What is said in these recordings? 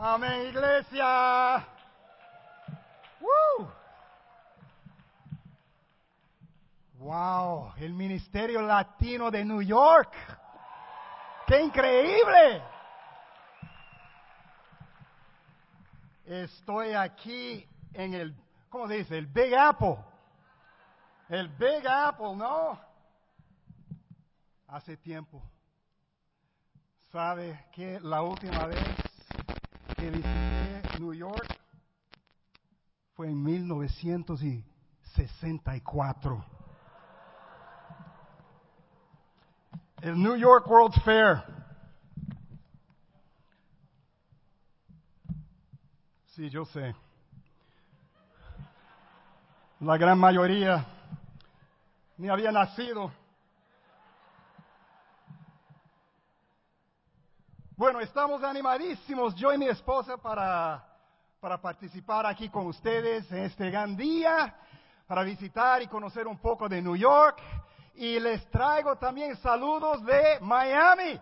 Amén, iglesia. ¡Woo! Wow, el Ministerio Latino de New York. ¡Qué increíble! Estoy aquí en el, ¿cómo se dice? El Big Apple. El Big Apple, ¿no? Hace tiempo. ¿Sabe que la última vez que visité New York fue en 1964? El New York World's Fair. Sí, yo sé. La gran mayoría ni había nacido. Bueno, estamos animadísimos, yo y mi esposa, para, para participar aquí con ustedes en este gran día, para visitar y conocer un poco de New York. Y les traigo también saludos de Miami.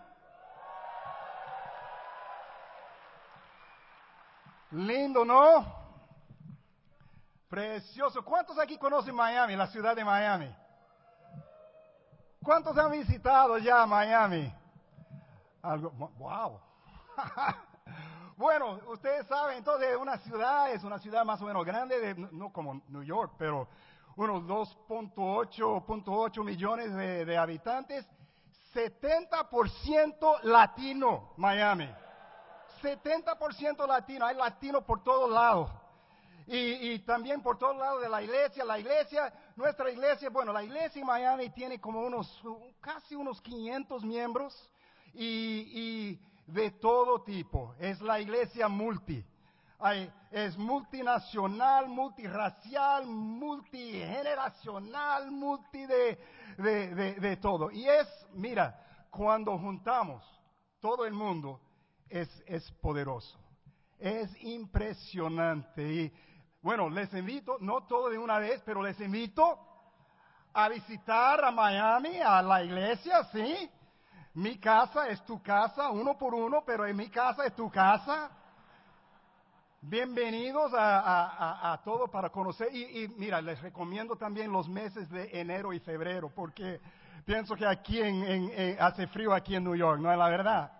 Lindo, ¿no? Precioso. ¿Cuántos aquí conocen Miami, la ciudad de Miami? ¿Cuántos han visitado ya Miami? Algo, wow. bueno, ustedes saben, entonces una ciudad es una ciudad más o menos grande, no como New York, pero unos 2.8 millones de, de habitantes, 70% latino, Miami. 70% latino, hay latino por todos lados. Y, y, también por todos lados de la iglesia. La iglesia, nuestra iglesia, bueno, la iglesia en Miami tiene como unos, casi unos 500 miembros y, y de todo tipo. Es la iglesia multi. Hay, es multinacional, multirracial, multigeneracional, multi de, de, de, de todo. Y es, mira, cuando juntamos todo el mundo, es, es poderoso. Es impresionante. Y bueno, les invito, no todo de una vez, pero les invito a visitar a Miami, a la iglesia, ¿sí? Mi casa es tu casa, uno por uno, pero en mi casa es tu casa. Bienvenidos a, a, todo para conocer. Y, mira, les recomiendo también los meses de enero y febrero, porque pienso que aquí en, hace frío aquí en New York, ¿no es la verdad?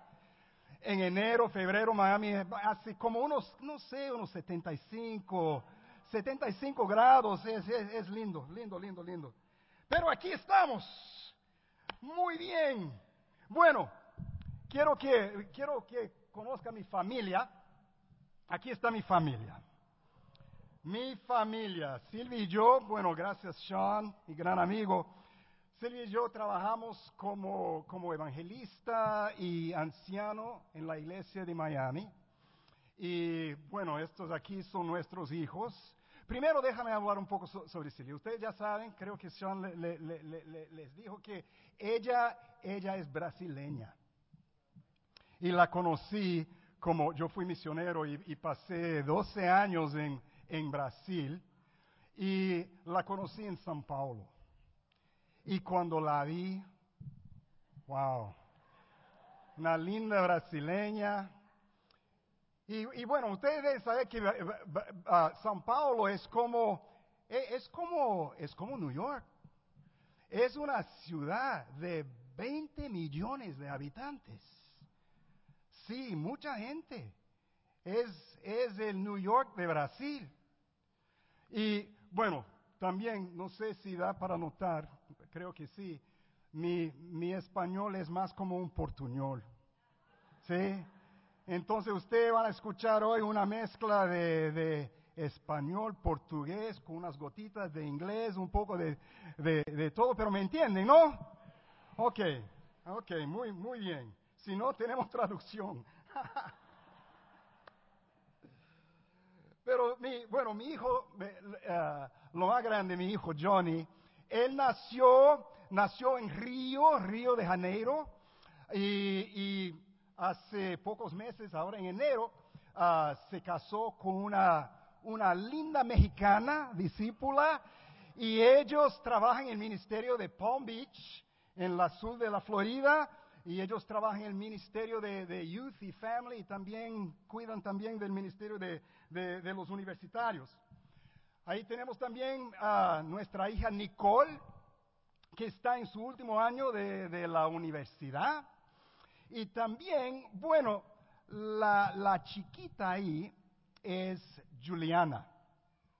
En enero, febrero, Miami hace como unos, no sé, unos 75, 75 grados. Es lindo, lindo, lindo, lindo. Pero aquí estamos. Muy bien. Bueno, quiero que, quiero que conozca mi familia. Aquí está mi familia. Mi familia, Silvia y yo, bueno, gracias Sean, mi gran amigo. Silvia y yo trabajamos como, como evangelista y anciano en la iglesia de Miami. Y bueno, estos aquí son nuestros hijos. Primero déjame hablar un poco so, sobre Silvia. Ustedes ya saben, creo que Sean le, le, le, les dijo que ella, ella es brasileña. Y la conocí como yo fui misionero y, y pasé 12 años en, en, Brasil y la conocí en San Paulo. Y cuando la vi, wow, una linda brasileña. Y, y bueno, ustedes saben que uh, uh, San Paulo es como, es como, es como New York. Es una ciudad de 20 millones de habitantes. Sí, mucha gente. Es, es el New York de Brasil. Y bueno, también, no sé si da para notar, creo que sí, mi, mi español es más como un portuñol. ¿Sí? Entonces ustedes van a escuchar hoy una mezcla de, español, portugués, con unas gotitas de inglés, un poco de, de, todo, pero me entienden, ¿no? Ok, ok, muy, muy bien. Si no, tenemos traducción. Pero mi, bueno, mi hijo, uh, lo más grande, mi hijo Johnny, él nació, nació en Río, Río de Janeiro, y hace pocos meses, ahora en enero, uh, se casó con una, linda mexicana, discípula, y ellos trabajan en el ministerio de Palm Beach, en la sur de la Florida, y ellos trabajan en el ministerio de, Youth y Family y también cuidan también del ministerio de los universitarios. Ahí tenemos también a nuestra hija Nicole, que está en su último año de, la universidad. Y también, bueno, la, chiquita ahí es Juliana.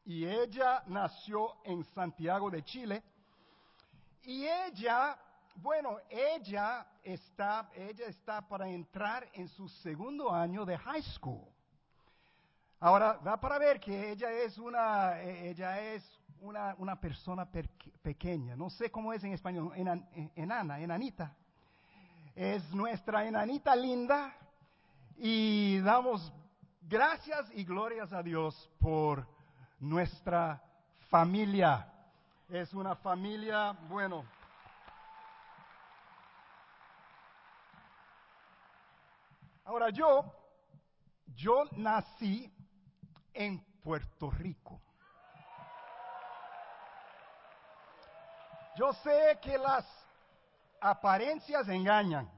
Y ella nació en Santiago de Chile. Y ella, bueno, ella está, ella está para entrar en su segundo año de high school. Ahora, da para ver que ella es una, e, ella es una, una persona pequeña. No sé cómo es en español, enan, enana, enanita. Es nuestra enanita linda y damos gracias y glorias a Dios por nuestra familia. Es una familia, bueno. Ahora yo, yo nací en Puerto Rico. Yo sé que las apariencias engañan,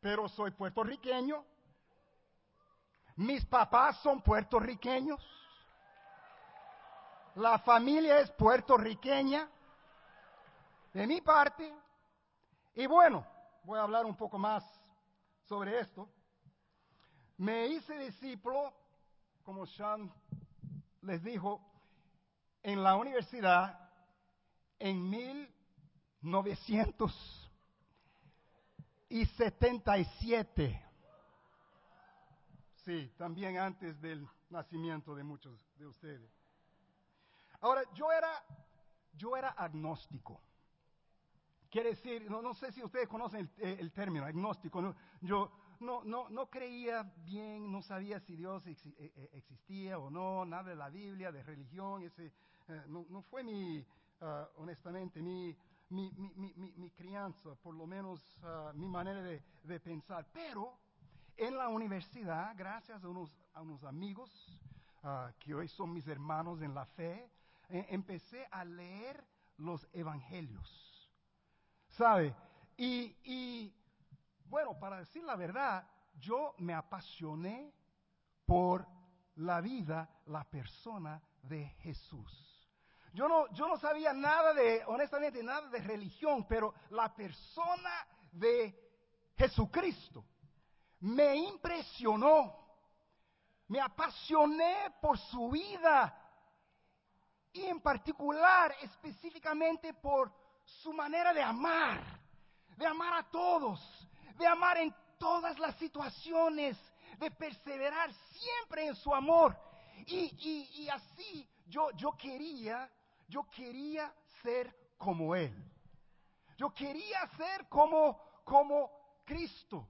pero soy puertorriqueño, mis papás son puertorriqueños, la familia es puertorriqueña, de mi parte, y bueno, voy a hablar un poco más sobre esto. Me hice discípulo, como Sean les dijo, en la universidad en 1977. Sí, también antes del nacimiento de muchos de ustedes. Ahora, yo era, yo era agnóstico. Quiere decir, no, sé si ustedes conocen el, el término agnóstico. Yo, no, no, no creía bien, no sabía si Dios e, e, existía o no, nada de la Biblia, de religión, ese, eh, no, fue mi, ah, honestamente, mi, mi, mi, mi, crianza, por lo menos ah, mi manera de, pensar. Pero en la universidad, gracias a unos, a unos amigos ah, que hoy son mis hermanos en la fe, eh, empecé a leer los evangelios. ¿Sabe? Y, y bueno, para decir la verdad, yo me apasioné por la vida, la persona de Jesús. Yo no, yo no sabía nada de, honestamente, nada de religión, pero la persona de Jesucristo me impresionó. Me apasioné por su vida y en particular, específicamente por su manera de amar, de amar a todos, de amar en todas las situaciones, de perseverar siempre en su amor. Y, así yo, yo quería, yo quería ser como Él. Yo quería ser como, como Cristo.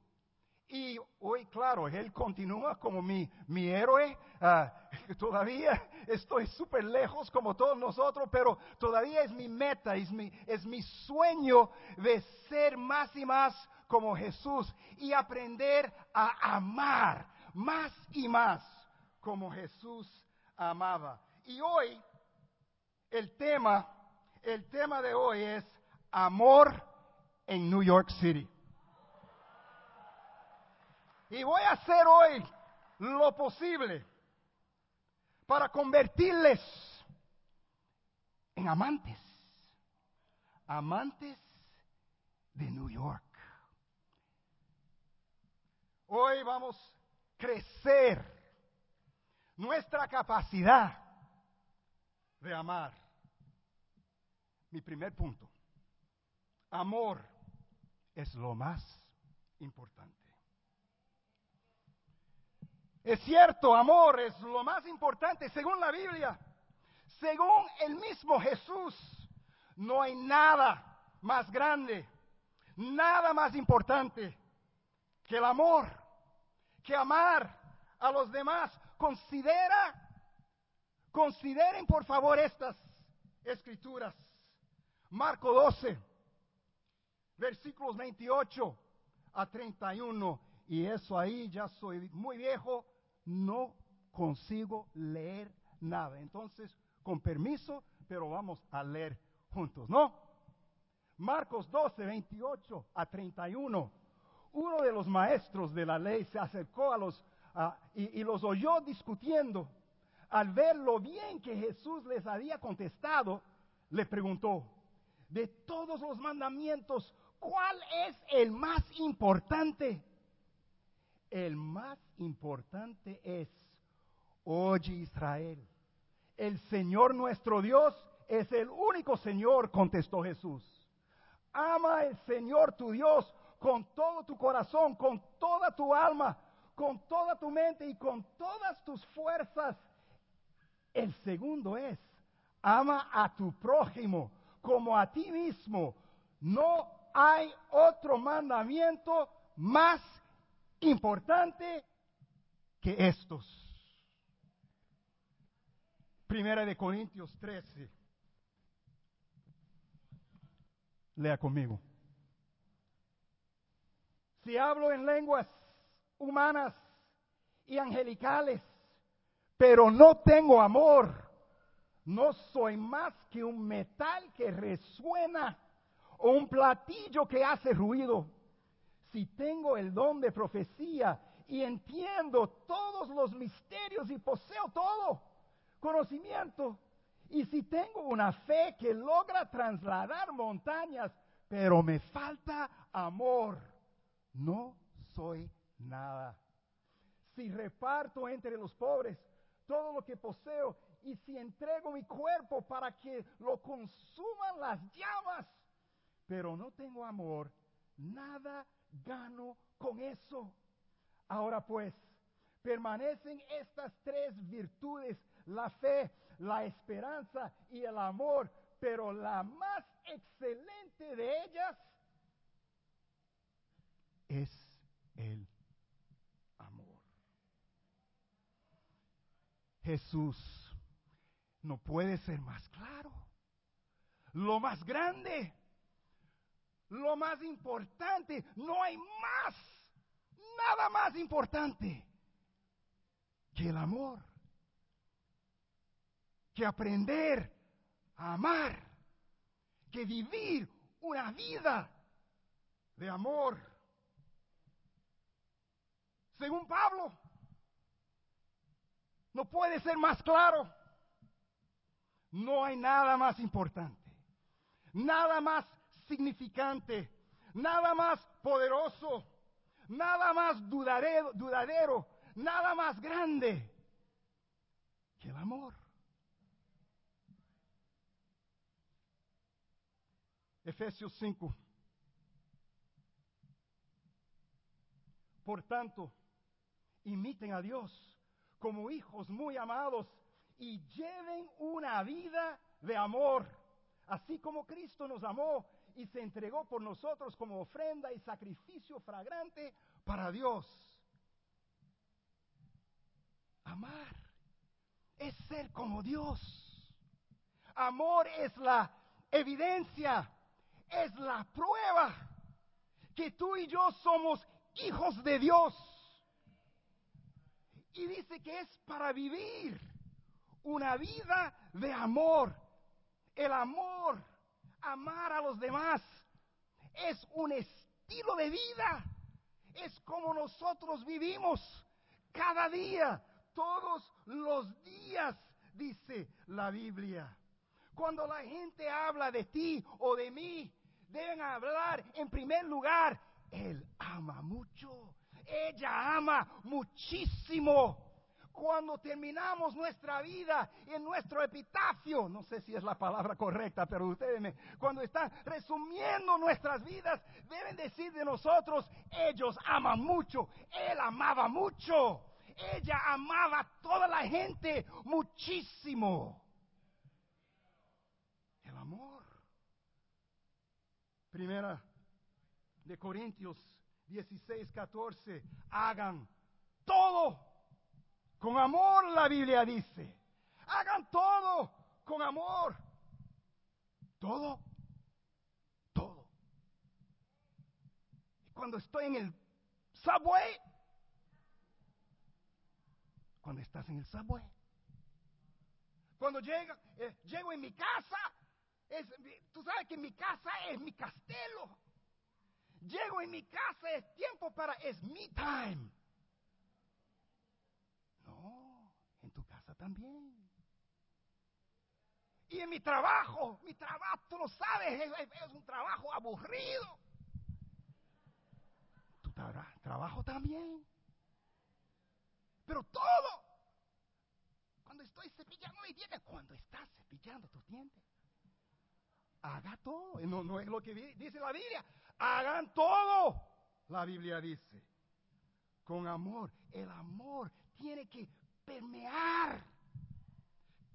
Y hoy, claro, Él continúa como mi, mi héroe. Ah, todavía estoy súper lejos como todos nosotros, pero todavía es mi meta, es mi, es mi sueño de ser más y más como Jesús y aprender a amar más y más como Jesús amaba. Y hoy el tema, el tema de hoy es amor en New York City. Y voy a hacer hoy lo posible para convertirles en amantes, amantes de New York. Hoy vamos a crecer nuestra capacidad de amar. Mi primer punto. Amor es lo más importante. Es cierto, amor es lo más importante según la Biblia. Según el mismo Jesús, no hay nada más grande, nada más importante que el amor, que amar a los demás. Considera, consideren por favor estas escrituras. Marco 12, versículos 28 a 31. Y eso ahí ya soy muy viejo, no consigo leer nada. Entonces, con permiso, pero vamos a leer juntos, ¿no? Marcos 12, 28 a 31. Uno de los maestros de la ley se acercó a los y, y los oyó discutiendo. Al ver lo bien que Jesús les había contestado, le preguntó, de todos los mandamientos, ¿cuál es el más importante? El más importante es, oye Israel, el Señor nuestro Dios es el único Señor, contestó Jesús. Ama el Señor tu Dios con todo tu corazón, con toda tu alma, con toda tu mente y con todas tus fuerzas. El segundo es, ama a tu prójimo como a ti mismo. No hay otro mandamiento más importante que estos. Primera de Corintios 13. Lea conmigo. Si hablo en lenguas humanas y angelicales, pero no tengo amor, no soy más que un metal que resuena o un platillo que hace ruido. Si tengo el don de profecía y entiendo todos los misterios y poseo todo conocimiento, y si tengo una fe que logra trasladar montañas, pero me falta amor, no soy nada. Si reparto entre los pobres todo lo que poseo y si entrego mi cuerpo para que lo consuman las llamas, pero no tengo amor, nada gano con eso. Ahora pues, permanecen estas tres virtudes, la fe, la esperanza y el amor, pero la más excelente de ellas es el amor. Jesús no puede ser más claro. Lo más grande, lo más importante, no hay más, nada más importante que el amor, que aprender a amar, que vivir una vida de amor. Según Pablo, no puede ser más claro. No hay nada más importante, nada más significante, nada más poderoso, nada más dudadero, dudadero nada más grande que el amor. Efesios 5. Por tanto, imiten a Dios como hijos muy amados y lleven una vida de amor, así como Cristo nos amó y se entregó por nosotros como ofrenda y sacrificio fragrante para Dios. Amar es ser como Dios. Amor es la evidencia, es la prueba que tú y yo somos hijos de Dios. Y dice que es para vivir una vida de amor. El amor, amar a los demás, es un estilo de vida. Es como nosotros vivimos cada día, todos los días, dice la Biblia. Cuando la gente habla de ti o de mí, deben hablar en primer lugar, Él ama mucho, ella ama muchísimo cuando terminamos nuestra vida en nuestro epitafio, no sé si es la palabra correcta, pero ustedes me, cuando están resumiendo nuestras vidas, deben decir de nosotros, ellos aman mucho, él amaba mucho, ella amaba a toda la gente muchísimo. El amor. Primera de Corintios 16, 14, hagan todo con amor la Biblia dice. Hagan todo con amor. Todo. Todo. Cuando estoy en el subway, cuando estás en el subway, cuando llego, eh, llego en mi casa, Es, tú sabes que mi casa es mi castelo. Llego en mi casa, es tiempo para, es mi time. No, en tu casa también. Y en mi trabajo, mi trabajo, tú lo sabes, es, un trabajo aburrido. Tu trabajo también. Pero todo. Cuando estoy cepillando mis dientes, cuando estás cepillando tus dientes, haga todo. No, no es lo que dice la Biblia. Hagan todo. La Biblia dice. Con amor. El amor tiene que permear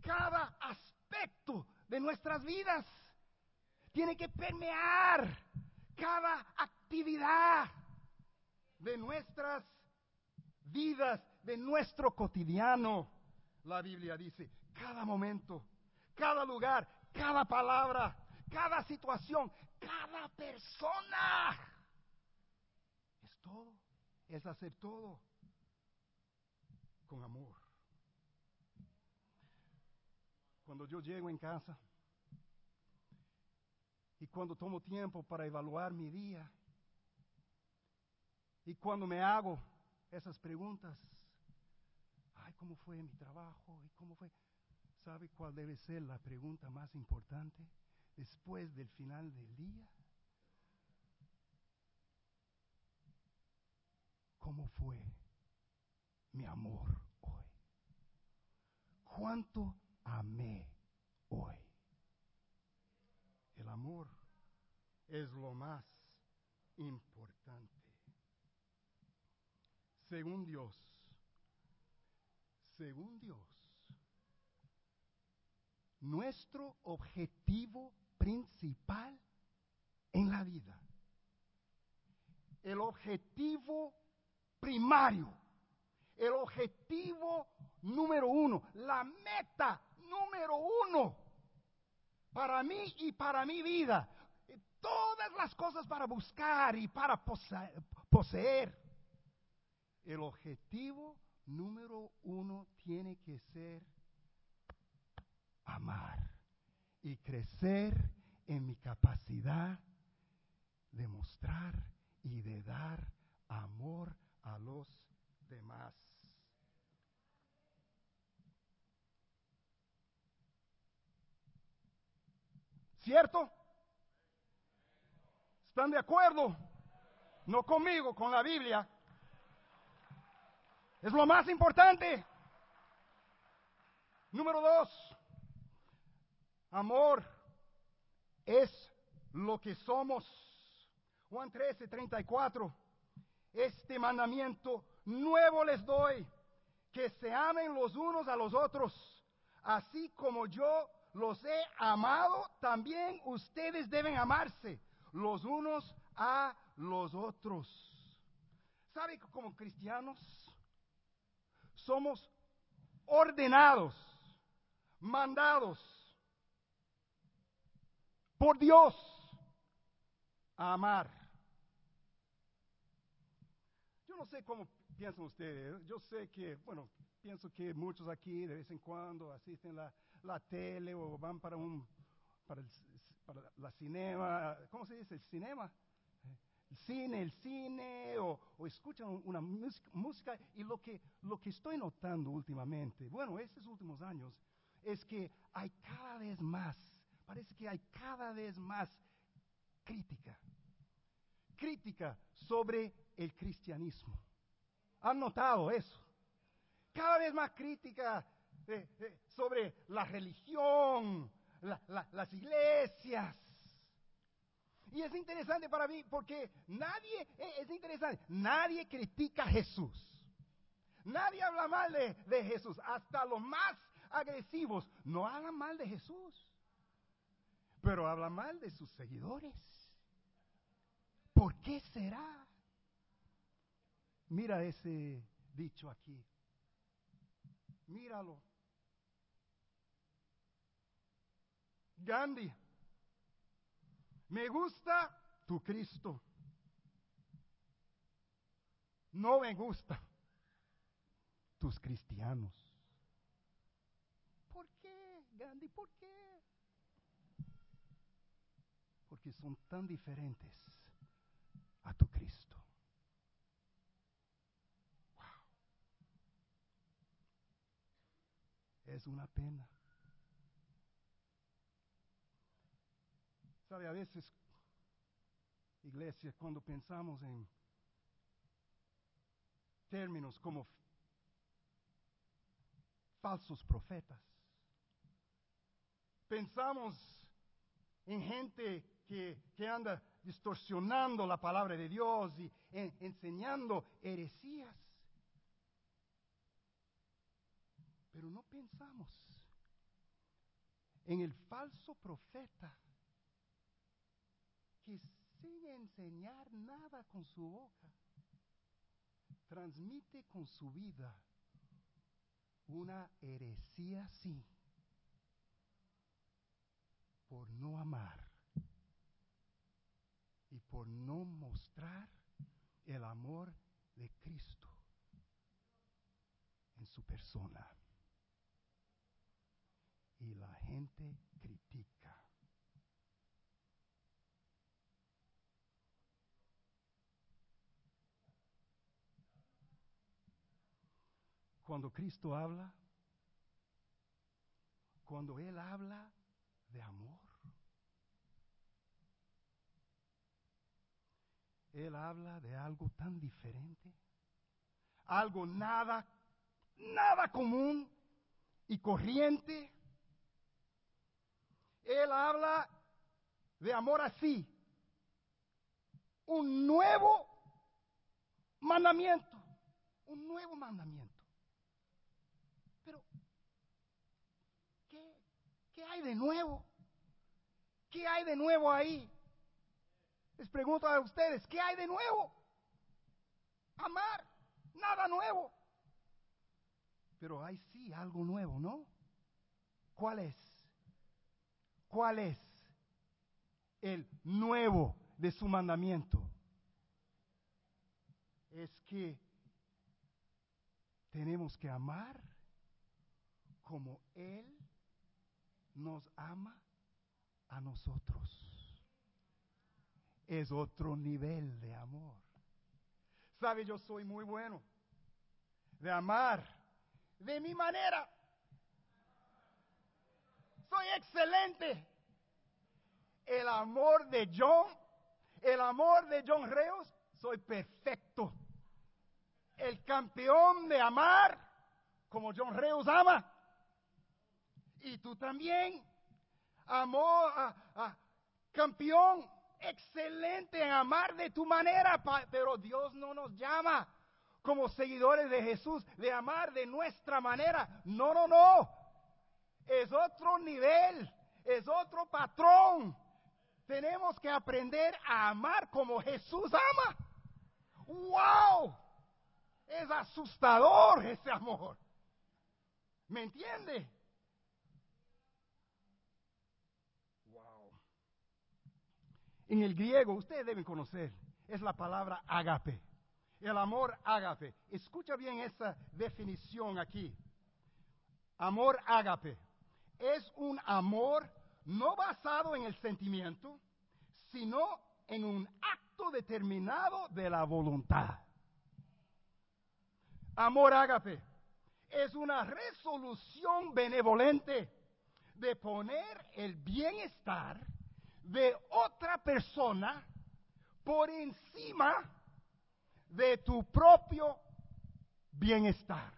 cada aspecto de nuestras vidas. Tiene que permear cada actividad de nuestras vidas, de nuestro cotidiano. La Biblia dice, cada momento, cada lugar, cada palabra, cada situación, cada persona. Es todo, es hacer todo con amor. Cuando yo llego en casa y cuando tomo tiempo para evaluar mi día y cuando me hago esas preguntas, ay, ¿cómo fue mi trabajo? ¿Y cómo fue? ¿Sabe cuál debe ser la pregunta más importante después del final del día? ¿Cómo fue mi amor hoy? ¿Cuánto amé hoy? El amor es lo más importante. Según Dios, según Dios, nuestro objetivo principal en la vida, el objetivo primario, el objetivo número uno, la meta número uno para mí y para mi vida. Todas las cosas para buscar y para poseer. El objetivo número uno tiene que ser amar y crecer en mi capacidad de mostrar y de dar amor a los demás. ¿Cierto? ¿Están de acuerdo? No conmigo, con la Biblia. Es lo más importante. Número dos, amor es lo que somos. Juan 13, 34. Este mandamiento nuevo les doy, que se amen los unos a los otros, así como yo los he amado, también ustedes deben amarse los unos a los otros. ¿Sabe que como cristianos somos ordenados, mandados por Dios a amar? Yo no sé cómo piensan ustedes. Yo sé que, bueno, pienso que muchos aquí de vez en cuando asisten la, la tele o van para un para, el, para la cinema, ¿cómo se dice? El cinema. El cine, el cine, o, o escuchan una música, y lo que, lo que estoy notando últimamente, bueno, estos últimos años, es que hay cada vez más, parece que hay cada vez más crítica, crítica sobre el cristianismo. ¿Han notado eso? Cada vez más crítica sobre la religión, las iglesias. Y es interesante para mí porque nadie, eh, es interesante, nadie critica a Jesús. Nadie habla mal de, de Jesús. Hasta los más agresivos no hablan mal de Jesús. Pero hablan mal de sus seguidores. ¿Por qué será? Mira ese dicho aquí. Míralo. Gandhi, me gusta tu Cristo. No me gusta tus cristianos. ¿Por qué, Gandhi? ¿Por qué? porque son tan diferentes a tu Cristo. Wow. Es una pena. A veces, iglesia, cuando pensamos en términos como falsos profetas, pensamos en gente que, que anda distorsionando la palabra de Dios y en- enseñando heresías. Pero no pensamos en el falso profeta que sin enseñar nada con su boca, transmite con su vida una heresía así por no amar y por no mostrar el amor de Cristo en su persona. Y la gente critica. Cuando Cristo habla, cuando Él habla de amor, Él habla de algo tan diferente, algo nada, nada común y corriente. Él habla de amor así, un nuevo mandamiento, un nuevo mandamiento. Pero, ¿qué, qué hay de nuevo? ¿Qué hay de nuevo ahí? Les pregunto a ustedes, ¿qué hay de nuevo? Amar, nada nuevo. Pero hay sí algo nuevo, ¿no? ¿Cuál es? ¿Cuál es el nuevo de su mandamiento? Es que tenemos que amar como Él nos ama a nosotros. Es otro nivel de amor. Sabe, yo soy muy bueno de amar de mi manera. Soy excelente. El amor de John, el amor de John Reos, soy perfecto. El campeón de amar como John Reus ama. Y tú también. Amó a, a campeón excelente en amar de tu manera, pero Dios no nos llama como seguidores de Jesús de amar de nuestra manera. No, no, no. Es otro nivel, es otro patrón. Tenemos que aprender a amar como Jesús ama. ¡Wow! Es asustador ese amor. ¿Me entiende? Wow. En el griego, ustedes deben conocer, es la palabra ágape. El amor ágape. Escucha bien esa definición aquí. Amor ágape. Es un amor no basado en el sentimiento, sino en un acto determinado de la voluntad. Amor ágape es una resolución benevolente de poner el bienestar de otra persona por encima de tu propio bienestar.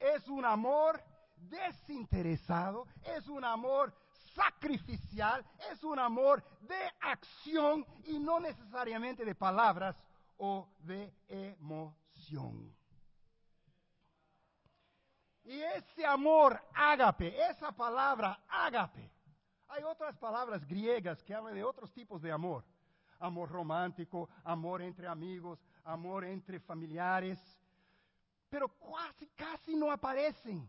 Es un amor desinteresado, es un amor sacrificial, es un amor de acción y no necesariamente de palabras o de emoción. Y ese amor ágape, esa palabra ágape, hay otras palabras griegas que hablan de otros tipos de amor. Amor romántico, amor entre amigos, amor entre familiares. Pero casi, casi no aparecen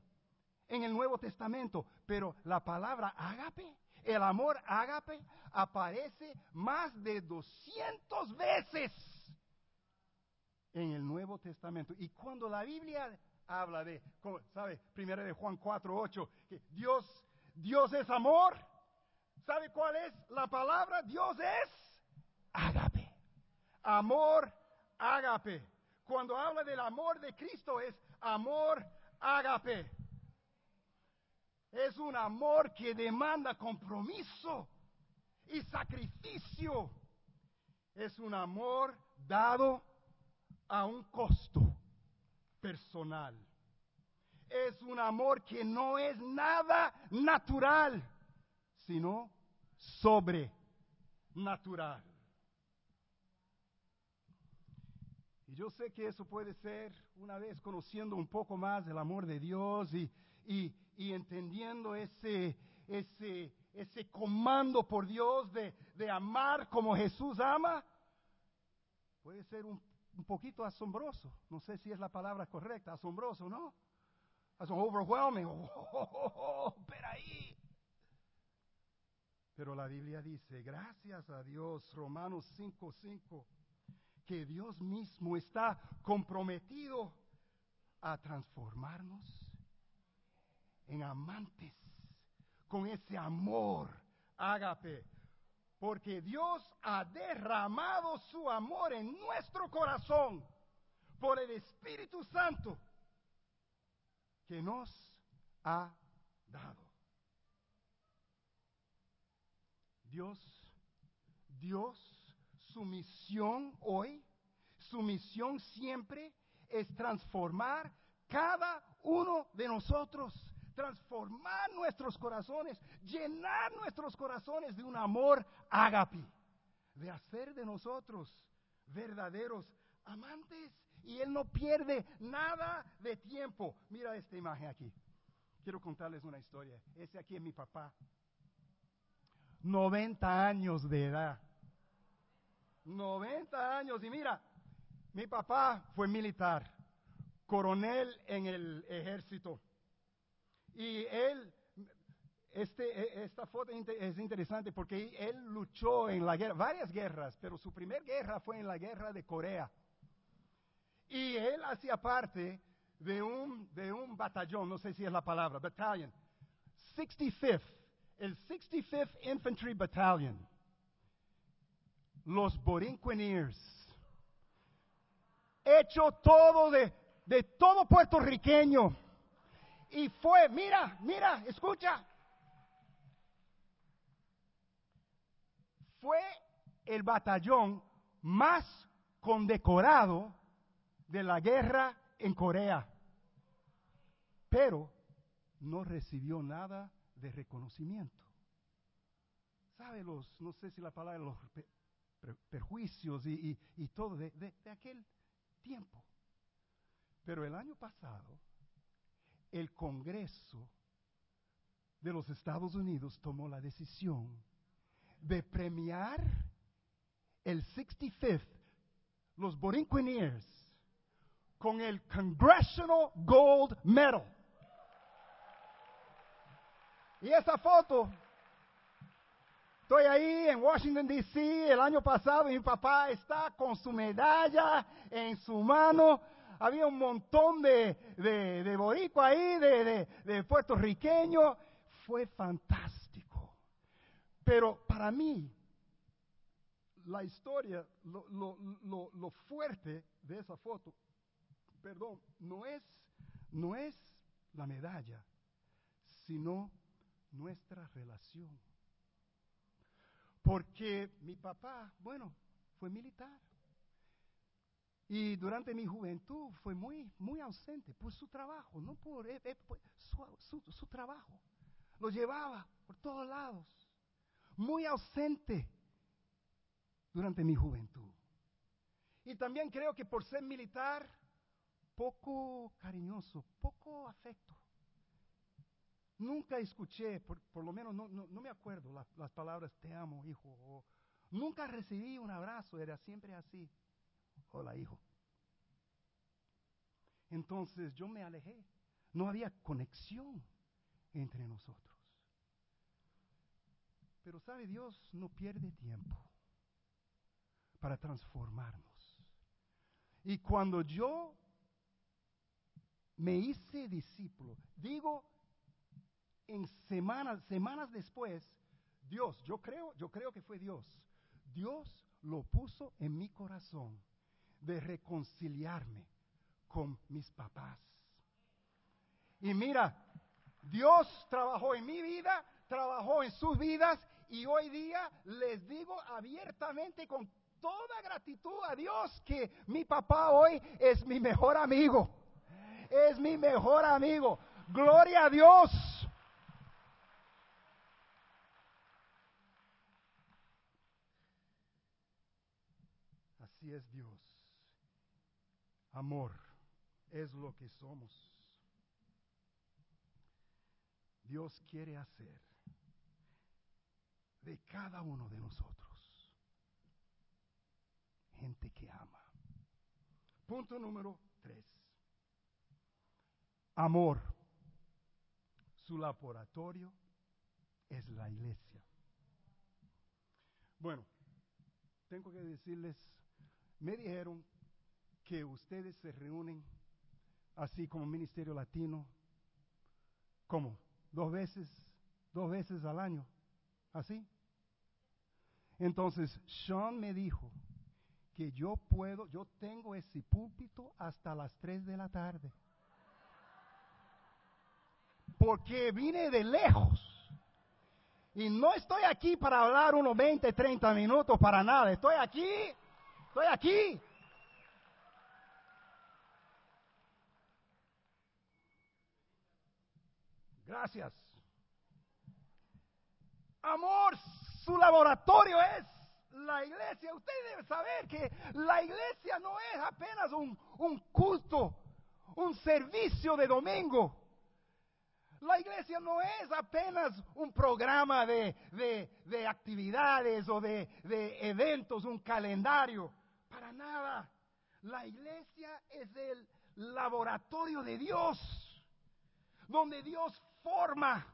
en el Nuevo Testamento. Pero la palabra ágape, el amor ágape, aparece más de 200 veces en el Nuevo Testamento. Y cuando la Biblia habla de, ¿sabe? Primera de Juan 4, 8, que Dios, Dios es amor. ¿Sabe cuál es la palabra? Dios es ágape. Amor ágape. Cuando habla del amor de Cristo es amor ágape. Es un amor que demanda compromiso y sacrificio. Es un amor dado a un costo personal. Es un amor que no es nada natural, sino sobrenatural. Y yo sé que eso puede ser, una vez conociendo un poco más del amor de Dios y, entendiendo ese, ese, ese comando por Dios de, de amar como Jesús ama, puede ser un un poquito asombroso. No sé si es la palabra correcta, asombroso, ¿no? overwhelming. Oh, pero ahí. Pero la Biblia dice, gracias a Dios, Romanos 5:5, que Dios mismo está comprometido a transformarnos en amantes con ese amor ágape porque Dios ha derramado su amor en nuestro corazón por el Espíritu Santo que nos ha dado. Dios, Dios, su misión hoy, su misión siempre es transformar cada uno de nosotros transformar nuestros corazones, llenar nuestros corazones de un amor ágape, de hacer de nosotros verdaderos amantes. Y Él no pierde nada de tiempo. Mira esta imagen aquí. Quiero contarles una historia. Ese aquí es mi papá. 90 años de edad. 90 años. Y mira, mi papá fue militar, coronel en el ejército. Y él, este, e, esta foto es interesante porque él luchó en la guerra, varias guerras, pero su primer guerra fue en la guerra de Corea. Y él hacía parte de un, de un batallón, no sé si es la palabra, battalion, 65th, el 65th Infantry Battalion, los Borinqueniers, hecho todo de, de todo puertorriqueño y fue, mira, mira, escucha. Fue el batallón más condecorado de la guerra en Corea. Pero no recibió nada de reconocimiento. ¿Sabe los, no sé si la palabra, los perjuicios y, todo de aquel tiempo? Pero el año pasado, el Congreso de los Estados Unidos tomó la decisión de premiar el 65th, los Borinqueniers, con el Congressional Gold Medal. Y esa foto, estoy ahí en Washington, D.C. el año pasado y mi papá está con su medalla en su mano había un montón de, de, de boricua ahí, de, de puertorriqueño. Fue fantástico. Pero para mí, la historia, lo, lo, lo, lo, fuerte de esa foto, perdón, no es, no es la medalla, sino nuestra relación. Porque mi papá, bueno, fue militar. Y durante mi juventud fue muy, muy ausente por su trabajo, no por, eh, eh, su, su trabajo. Lo llevaba por todos lados. Muy ausente durante mi juventud. Y también creo que por ser militar, poco cariñoso, poco afecto. Nunca escuché, por, lo menos no, no, me acuerdo las palabras te amo, hijo. nunca recibí un abrazo, era siempre así. Hola, hijo. Entonces yo me alejé. No había conexión entre nosotros. Pero sabe, Dios no pierde tiempo para transformarnos. Y cuando yo me hice discípulo, digo, en semanas, semanas después, Dios, yo creo, yo creo que fue Dios. Dios lo puso en mi corazón de reconciliarme con mis papás. Y mira, Dios trabajó en mi vida, trabajó en sus vidas y hoy día les digo abiertamente con toda gratitud a Dios que mi papá hoy es mi mejor amigo. Es mi mejor amigo. Gloria a Dios. Es Dios. Amor es lo que somos. Dios quiere hacer de cada uno de nosotros gente que ama. Punto número tres. Amor. Su laboratorio es la iglesia. Bueno, tengo que decirles, me dijeron que ustedes se reúnen así como Ministerio Latino, ¿cómo? Dos veces, dos veces al año, así. Entonces, Sean me dijo que yo puedo, yo tengo ese púlpito hasta las 3 de la tarde. Porque vine de lejos. Y no estoy aquí para hablar unos 20, 30 minutos para nada. Estoy aquí, estoy aquí. Gracias. Amor, su laboratorio es la iglesia. Usted debe saber que la iglesia no es apenas un, un culto, un servicio de domingo. La iglesia no es apenas un programa de, de, de actividades o de, de eventos, un calendario. Para nada. La iglesia es el laboratorio de Dios, donde Dios forma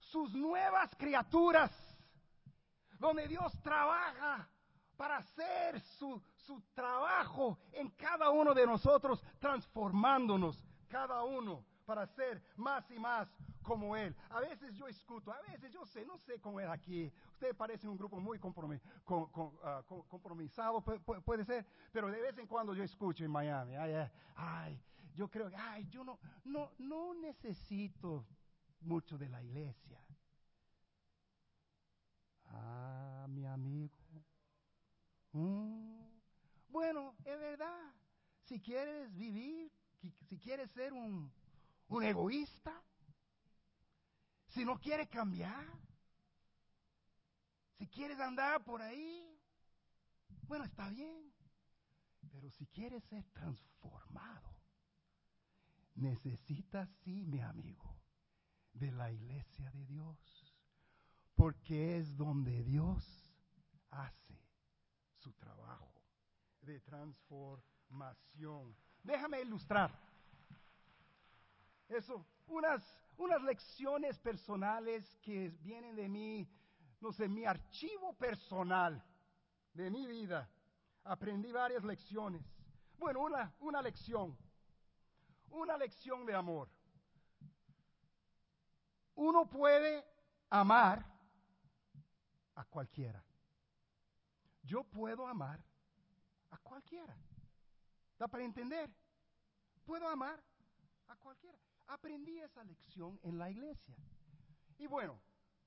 sus nuevas criaturas donde Dios trabaja para hacer su, su trabajo en cada uno de nosotros, transformándonos cada uno para ser más y más como Él. A veces yo escucho, a veces yo sé, no sé cómo es aquí. Ustedes parecen un grupo muy ah, compromisado, puede, ser, pero de vez en cuando yo escucho en Miami, ay, ay, yo creo que, ay, yo no, no, no necesito mucho de la iglesia. Ah, mi amigo. Mm. Bueno, es verdad. Si quieres vivir, si quieres ser un, un egoísta, si no quieres cambiar, si quieres andar por ahí, bueno, está bien. Pero si quieres ser transformado, necesitas, sí, mi amigo, de la iglesia de Dios porque es donde Dios hace su trabajo de transformación. Déjame ilustrar eso, unas, unas lecciones personales que vienen de mí, no sé, mi archivo personal de mi vida. Aprendí varias lecciones. Bueno, una, una lección, una lección de amor. Uno puede amar a cualquiera. Yo puedo amar a cualquiera. ¿Da para entender? Puedo amar a cualquiera. Aprendí esa lección en la iglesia. Y bueno,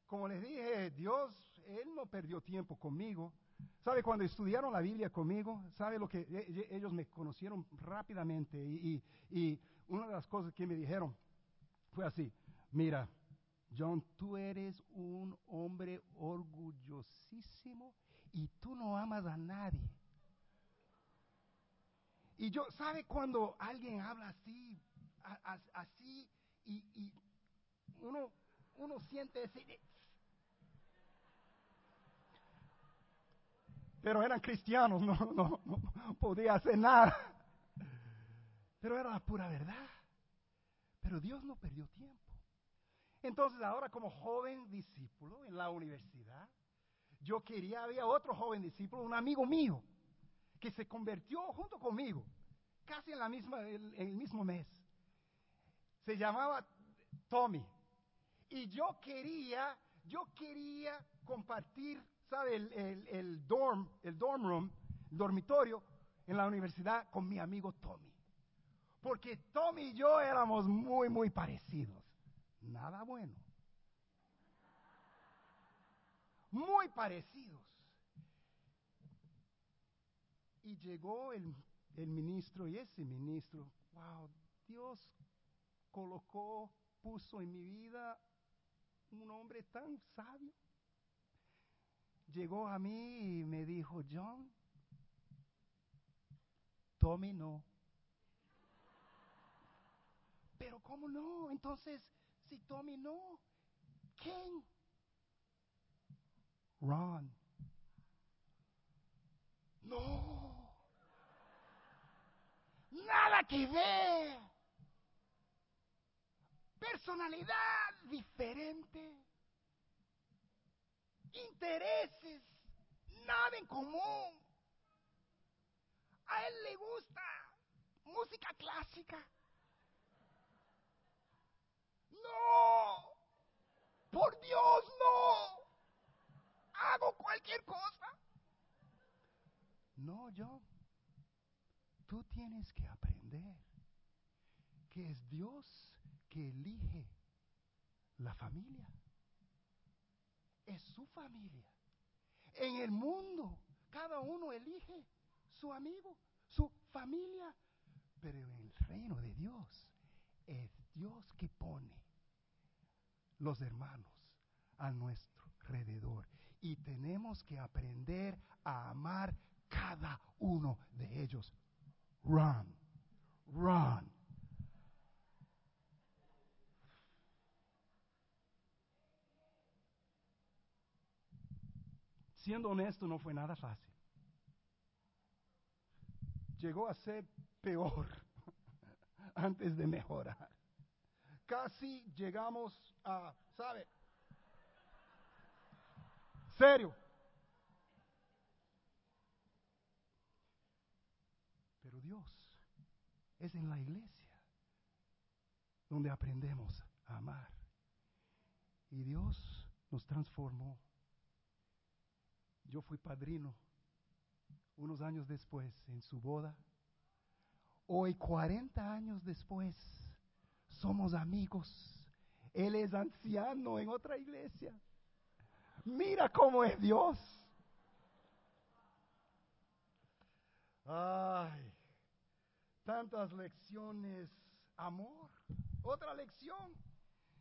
como les dije, Dios, Él no perdió tiempo conmigo. ¿Sabe? Cuando estudiaron la Biblia conmigo, ¿sabe lo que e, e, ellos me conocieron rápidamente? Y, y una de las cosas que me dijeron fue así, mira, John, tú eres un hombre orgullosísimo y tú no amas a nadie. Y yo, ¿sabe cuando alguien habla así, así, y, uno, uno siente ese... Pero eran cristianos, no, no, no podía hacer nada. Pero era la pura verdad. Pero Dios no perdió tiempo. Entonces ahora como joven discípulo en la universidad, yo quería, había otro joven discípulo, un amigo mío, que se convirtió junto conmigo, casi en, la misma, en el mismo mes. Se llamaba Tommy. Y yo quería Yo quería compartir, ¿sabe? El, el, dorm, el dorm room, el dormitorio en la universidad con mi amigo Tommy. Porque Tommy y yo éramos muy, muy parecidos. Nada bueno. Muy parecidos. Y llegó el, el ministro y ese ministro, wow, Dios colocó, puso en mi vida un hombre tan sabio. Llegó a mí y me dijo, John, Tommy no. Pero ¿cómo no? Entonces, si Tommy no, ¿quién? Ron. No. Nada que ver. Personalidad diferente. Intereses. Nada en común. A él le gusta música clásica. No. Por Dios, no. Hago cualquier cosa. No, yo. Tú tienes que aprender que es Dios que elige la familia. Es su familia. En el mundo, cada uno elige su amigo, su familia. Pero en el reino de Dios, es Dios que pone los hermanos a nuestro alrededor. Y tenemos que aprender a amar cada uno de ellos. Run, run. Siendo honesto, no fue nada fácil. Llegó a ser peor antes de mejorar. Casi llegamos a, ¿sabe? Serio. Pero Dios es en la iglesia donde aprendemos a amar. Y Dios nos transformó. Yo fui padrino unos años después en su boda. Hoy, 40 años después, somos amigos. Él es anciano en otra iglesia. Mira cómo es Dios. Ay, tantas lecciones. Amor. Otra lección.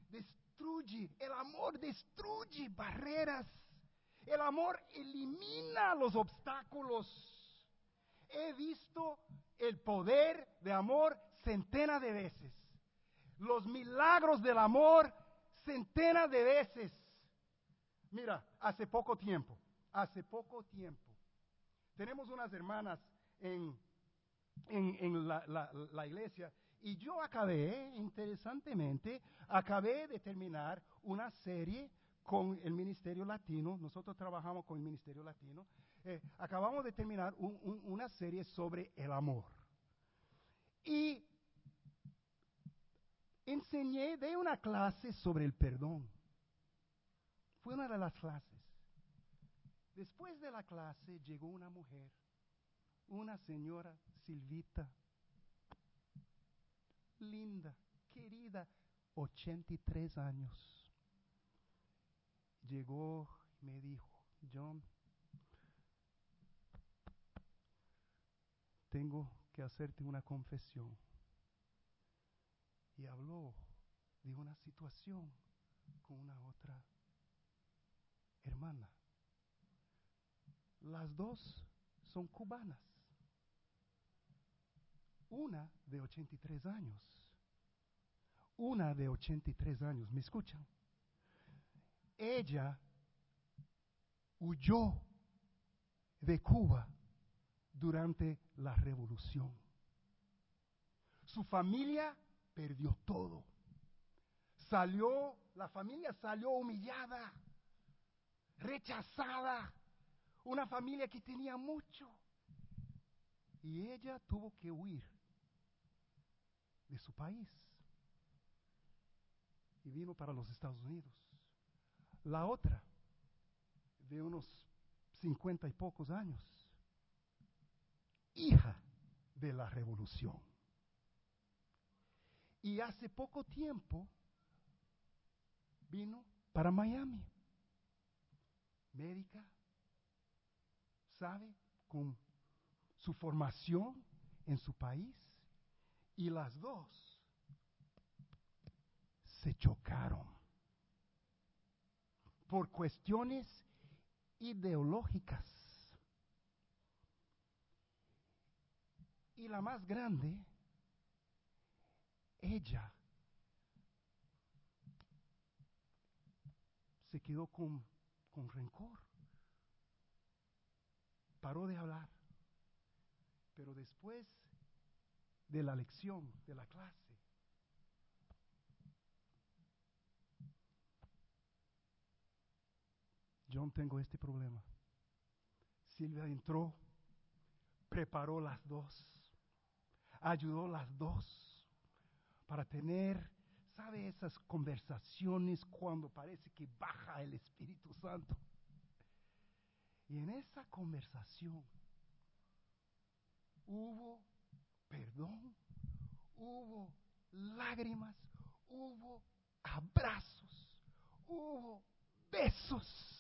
Destruye. El amor destruye barreras. El amor elimina los obstáculos. He visto el poder de amor centenas de veces. Los milagros del amor centenas de veces. Mira, hace poco tiempo, hace poco tiempo, tenemos unas hermanas en, en, la, la, iglesia y yo acabé, interesantemente, acabé de terminar una serie con el Ministerio Latino, nosotros trabajamos con el Ministerio Latino, eh, acabamos de terminar una serie sobre el amor. Y enseñé de una clase sobre el perdón. Fue una de las clases. Después de la clase llegó una mujer, una señora Silvita, linda, querida, 83 años. Llegó y me dijo, John, tengo que hacerte una confesión. Y habló de una situación con una otra hermana. Las dos son cubanas. Una de 83 años. Una de 83 años. ¿Me escuchan? Ella huyó de Cuba durante la revolución. Su familia perdió todo. Salió, la familia salió humillada rechazada, una familia que tenía mucho. Y ella tuvo que huir de su país y vino para los Estados Unidos. La otra, de unos cincuenta y pocos años, hija de la revolución. Y hace poco tiempo vino para Miami, médica, sabe, con su formación en su país, y las dos se chocaron por cuestiones ideológicas. Y la más grande, ella se quedó con, con rencor. Paró de hablar. Pero después de la lección, de la clase, John, tengo este problema. Silvia entró, preparó las dos, ayudó las dos para tener, ¿sabe? Esas conversaciones cuando parece que baja el Espíritu Santo. Y en esa conversación hubo perdón, hubo lágrimas, hubo abrazos, hubo besos.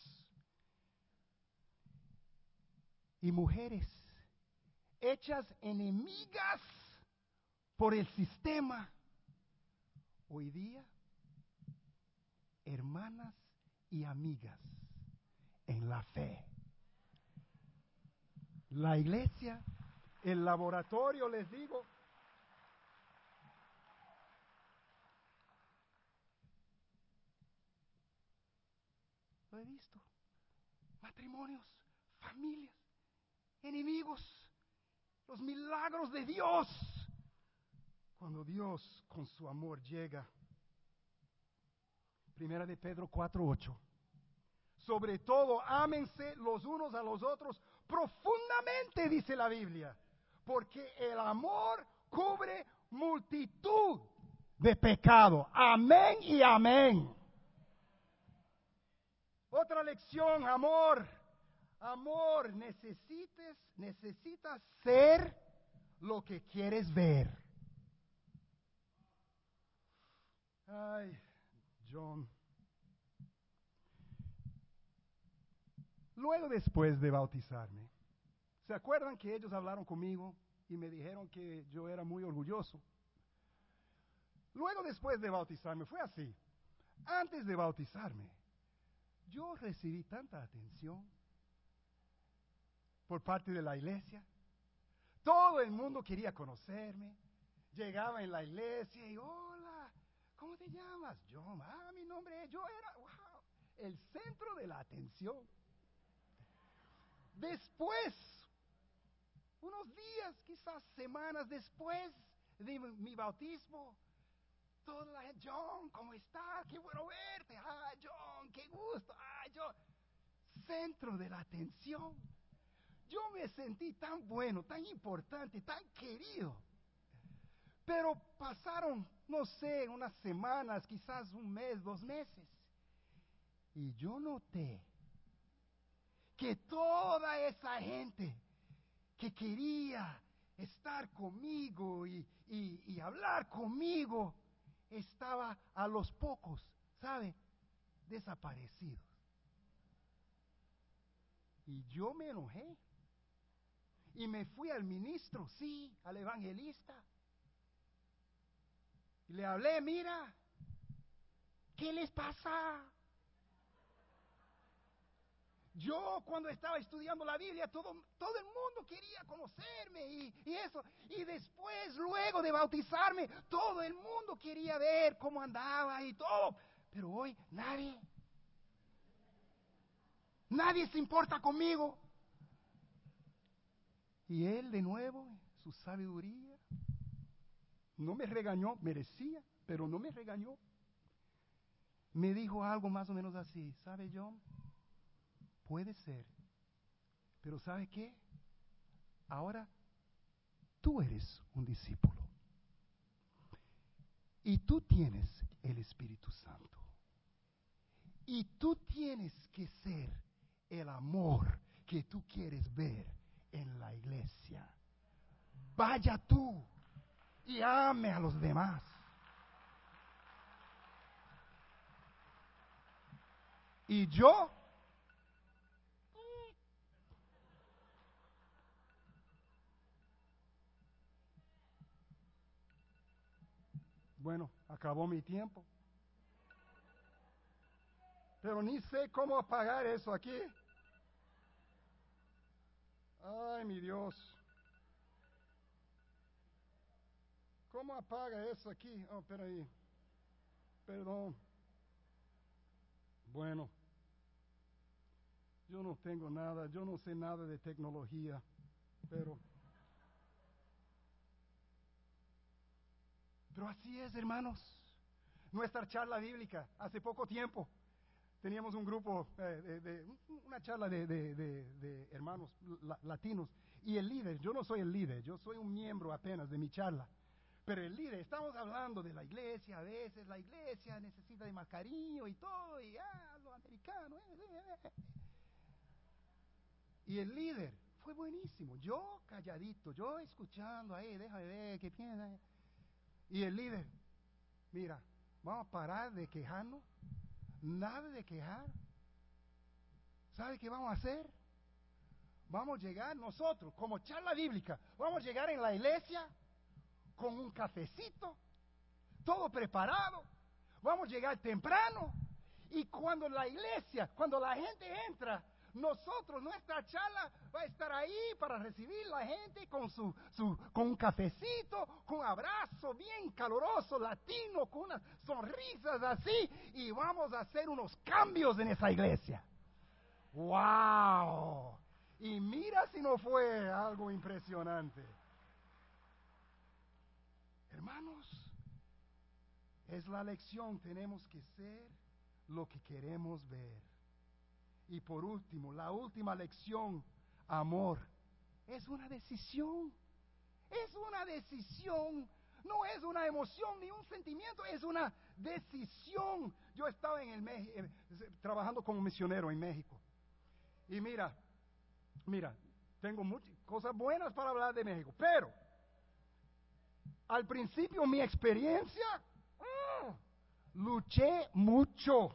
Y mujeres hechas enemigas por el sistema. Hoy día, hermanas y amigas en la fe. La iglesia, el laboratorio, les digo, lo he visto. Matrimonios, familias enemigos, los milagros de Dios. Cuando Dios con su amor llega. Primera de Pedro 4:8. Sobre todo, ámense los unos a los otros profundamente, dice la Biblia, porque el amor cubre multitud de pecado. Amén y amén. Otra lección, amor Amor, necesites, necesitas ser lo que quieres ver. Ay, John. Luego después de bautizarme, ¿se acuerdan que ellos hablaron conmigo y me dijeron que yo era muy orgulloso? Luego después de bautizarme, fue así. Antes de bautizarme, yo recibí tanta atención por parte de la iglesia. Todo el mundo quería conocerme. Llegaba en la iglesia y, hola, ¿cómo te llamas? Yo, ah, mi nombre es, yo era, el centro de la atención. Después, unos días, quizás semanas después de mi bautismo, toda la John, ¿cómo estás? Qué bueno verte. Ah, John, qué gusto. Ah, yo, centro de la atención. Yo me sentí tan bueno, tan importante, tan querido. Pero pasaron, no sé, unas semanas, quizás un mes, dos meses. Y yo noté que toda esa gente que quería estar conmigo y, hablar conmigo estaba a los pocos, ¿sabe? Desaparecidos. Y yo me enojé. Y me fui al ministro, sí, al evangelista. Y le hablé, mira, ¿qué les pasa? Yo cuando estaba estudiando la Biblia, todo, todo el mundo quería conocerme y, y, eso. Y después, luego de bautizarme, todo el mundo quería ver cómo andaba y todo. Pero hoy nadie, nadie se importa conmigo. Y él de nuevo, su sabiduría, no me regañó, merecía, pero no me regañó. Me dijo algo más o menos así, ¿sabe John? Puede ser, pero ¿sabe qué? Ahora tú eres un discípulo. Y tú tienes el Espíritu Santo. Y tú tienes que ser el amor que tú quieres ver en la iglesia. Vaya tú y ame a los demás. Y yo Bueno, acabó mi tiempo. Pero ni sé cómo apagar eso aquí. Ay, mi Dios. ¿Cómo apaga eso aquí? Oh, espera ahí. Perdón. Bueno, yo no tengo nada, yo no sé nada de tecnología, pero Pero así es, hermanos. Nuestra charla bíblica, hace poco tiempo, teníamos un grupo, eh, de, una charla de, hermanos latinos, y el líder, yo no soy el líder, yo soy un miembro apenas de mi charla, pero el líder, estamos hablando de la iglesia, a veces la iglesia necesita de más cariño y todo, y ah, lo americano. Eh, eh, y el líder fue buenísimo, yo calladito, yo escuchando ahí, déjame ver qué piensa. Y el líder, mira, vamos a parar de quejarnos, nada de quejar. ¿Sabe qué vamos a hacer? Vamos a llegar nosotros, como charla bíblica, vamos a llegar en la iglesia con un cafecito, todo preparado. Vamos a llegar temprano. Y cuando la iglesia, cuando la gente entra, nosotros, nuestra charla va a estar ahí para recibir la gente con su, su, con un cafecito, con un abrazo bien caluroso, latino, con unas sonrisas así, y vamos a hacer unos cambios en esa iglesia. ¡Wow! Y mira si no fue algo impresionante. Hermanos, es la lección, tenemos que ser lo que queremos ver. Y por último, la última lección, amor. Es una decisión. Es una decisión. No es una emoción ni un sentimiento, es una decisión. Yo estaba en el eh, trabajando como misionero en México. Y mira, mira, tengo muchas cosas buenas para hablar de México, pero al principio mi experiencia, ah, luché mucho.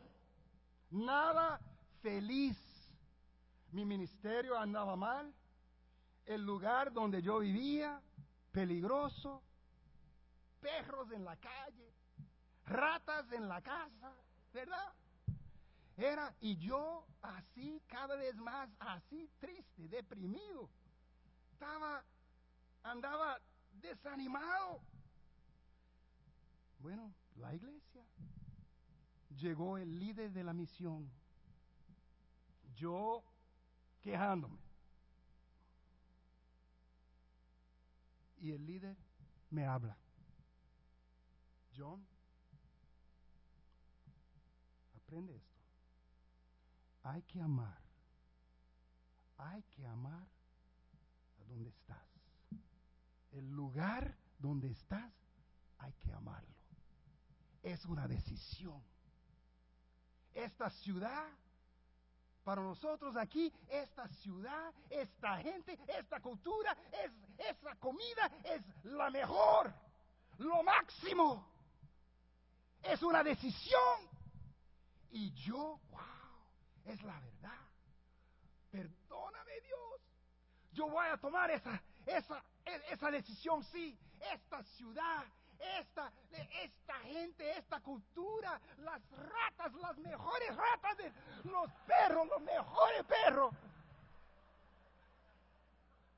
Nada feliz. Mi ministerio andaba mal. El lugar donde yo vivía, peligroso. Perros en la calle. Ratas en la casa. ¿Verdad? Era, y yo así, cada vez más, así triste, deprimido. Estaba, andaba desanimado. Bueno, la iglesia. Llegó el líder de la misión yo quejándome. Y el líder me habla. John, aprende esto. Hay que amar. Hay que amar a donde estás. El lugar donde estás, hay que amarlo. Es una decisión. Esta ciudad para nosotros aquí, esta ciudad, esta gente, esta cultura, es, esa comida es la mejor, lo máximo. Es una decisión. Y yo, wow, es la verdad. Perdóname Dios. Yo voy a tomar esa, esa, esa decisión, sí. Esta ciudad, esta, esta gente, esta cultura, las ratas, las mejores ratas, de, los perros, los mejores perros.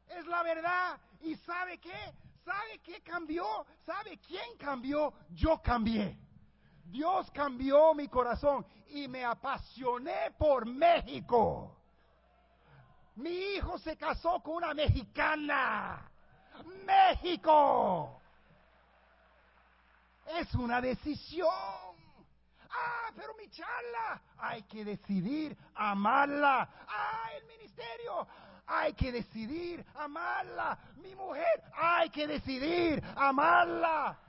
Es la verdad. ¿Y sabe qué? ¿Sabe qué cambió? ¿Sabe quién cambió? Yo cambié. Dios cambió mi corazón y me apasioné por México. Mi hijo se casó con una mexicana. México. Es una decisión. Ah, pero mi charla, hay que decidir amarla. Ah, el ministerio, hay que decidir amarla. Mi mujer, hay que decidir amarla.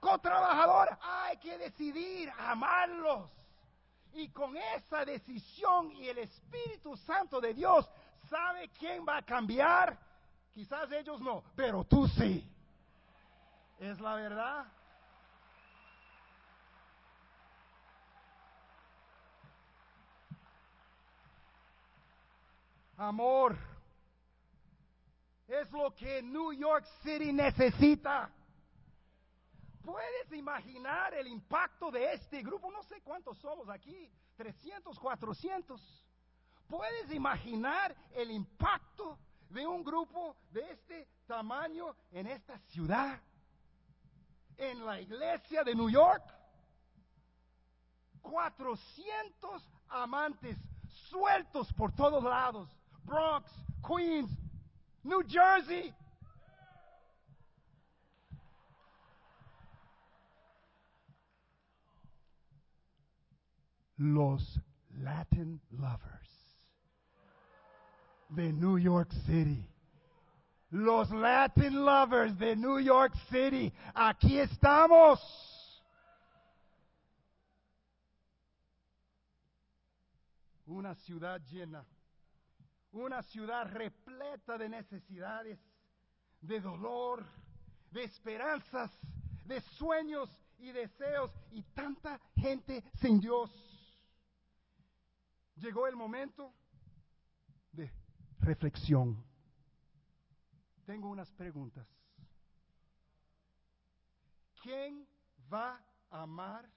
Co-trabajador, hay que decidir amarlos. Y con esa decisión y el Espíritu Santo de Dios sabe quién va a cambiar. Quizás ellos no, pero tú sí. Es la verdad. Amor es lo que New York City necesita. ¿Puedes imaginar el impacto de este grupo? No sé cuántos somos aquí, 300, 400. ¿Puedes imaginar el impacto de un grupo de este tamaño en esta ciudad? En la iglesia de New York. 400 amantes sueltos por todos lados. Bronx, Queens, New Jersey. Los Latin lovers de New York City. Los Latin lovers de New York City. Aquí estamos. Una ciudad llena una ciudad repleta de necesidades, de dolor, de esperanzas, de sueños y deseos y tanta gente sin Dios. Llegó el momento de reflexión. Tengo unas preguntas. ¿Quién va a amar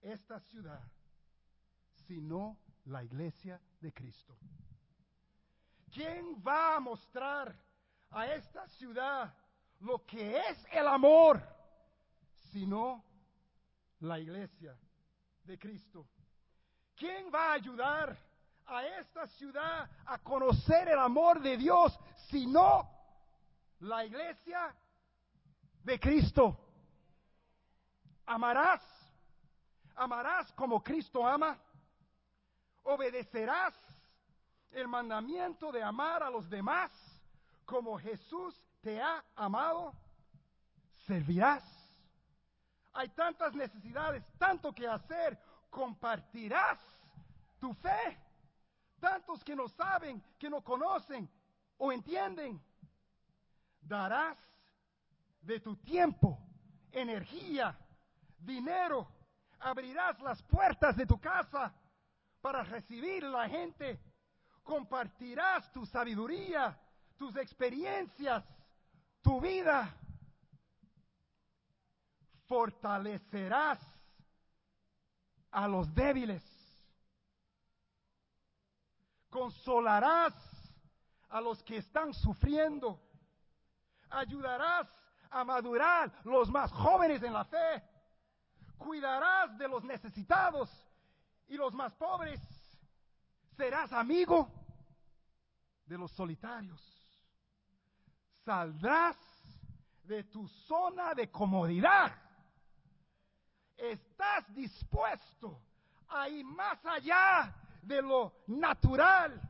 esta ciudad si no la iglesia de Cristo? ¿Quién va a mostrar a esta ciudad lo que es el amor, sino la iglesia de Cristo? ¿Quién va a ayudar a esta ciudad a conocer el amor de Dios, sino la iglesia de Cristo? Amarás, amarás como Cristo ama, obedecerás el mandamiento de amar a los demás como Jesús te ha amado, servirás. Hay tantas necesidades, tanto que hacer, compartirás tu fe. Tantos que no saben, que no conocen o entienden. Darás de tu tiempo, energía, dinero. Abrirás las puertas de tu casa para recibir la gente compartirás tu sabiduría, tus experiencias, tu vida. Fortalecerás a los débiles. Consolarás a los que están sufriendo. Ayudarás a madurar los más jóvenes en la fe. Cuidarás de los necesitados y los más pobres serás amigo de los solitarios. Saldrás de tu zona de comodidad. Estás dispuesto a ir más allá de lo natural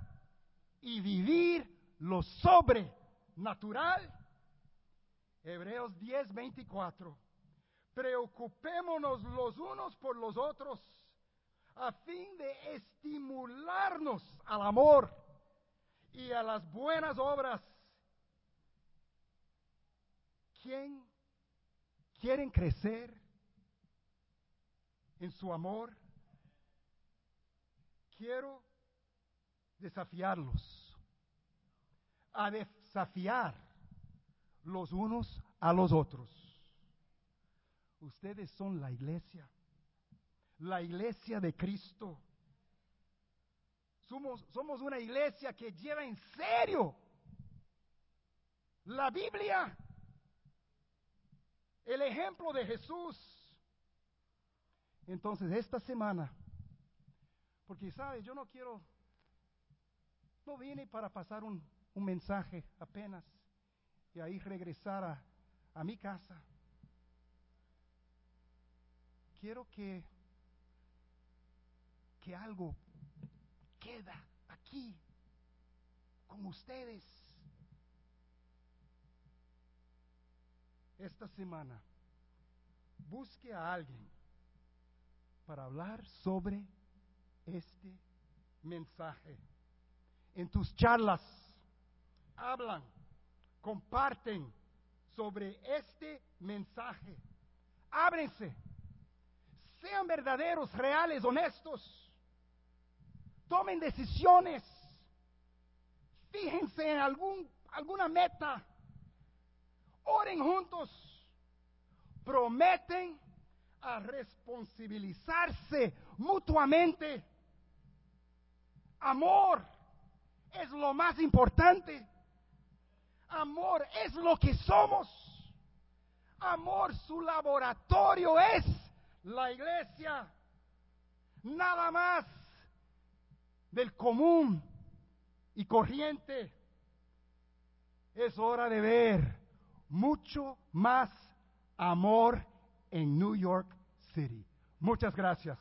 y vivir lo sobrenatural. Hebreos 10, 24. Preocupémonos los unos por los otros a fin de estimularnos al amor y a las buenas obras. ¿Quién quieren crecer en su amor? Quiero desafiarlos a desafiar los unos a los otros. Ustedes son la iglesia la iglesia de Cristo. Somos, somos una iglesia que lleva en serio la Biblia, el ejemplo de Jesús. Entonces, esta semana, porque sabe, yo no quiero, no vine para pasar un, un mensaje apenas y ahí regresar a, a mi casa. Quiero que que algo queda aquí con ustedes. Esta semana busque a alguien para hablar sobre este mensaje. En tus charlas hablan, comparten sobre este mensaje. Ábrense. Sean verdaderos, reales, honestos. Tomen decisiones. Fíjense en algún, alguna meta. Oren juntos. Prometen a responsabilizarse mutuamente. Amor es lo más importante. Amor es lo que somos. Amor, su laboratorio es la iglesia. Nada más del común y corriente. Es hora de ver mucho más amor en New York City. Muchas gracias.